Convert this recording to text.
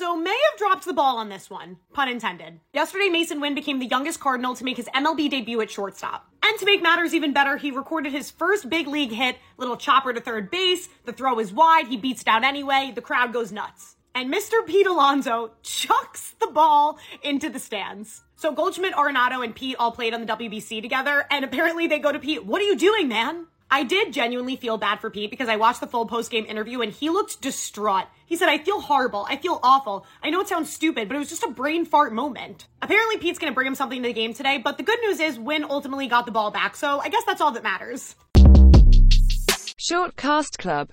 Alonso may have dropped the ball on this one, pun intended. Yesterday, Masyn Winn became the youngest Cardinal to make his MLB debut at shortstop. And to make matters even better, he recorded his first big league hit, little chopper to third base. The throw is wide, he beats out anyway, the crowd goes nuts. And Mr. Pete Alonso chucks the ball into the stands. So Goldschmidt, Arenado, and Pete all played on the WBC together, and apparently they go to Pete, What are you doing, man? I did genuinely feel bad for Pete because I watched the full post game interview and he looked distraught. He said, I feel horrible. I feel awful. I know it sounds stupid, but it was just a brain fart moment. Apparently, Pete's going to bring him something to the game today, but the good news is Winn ultimately got the ball back, so I guess that's all that matters. Short Cast Club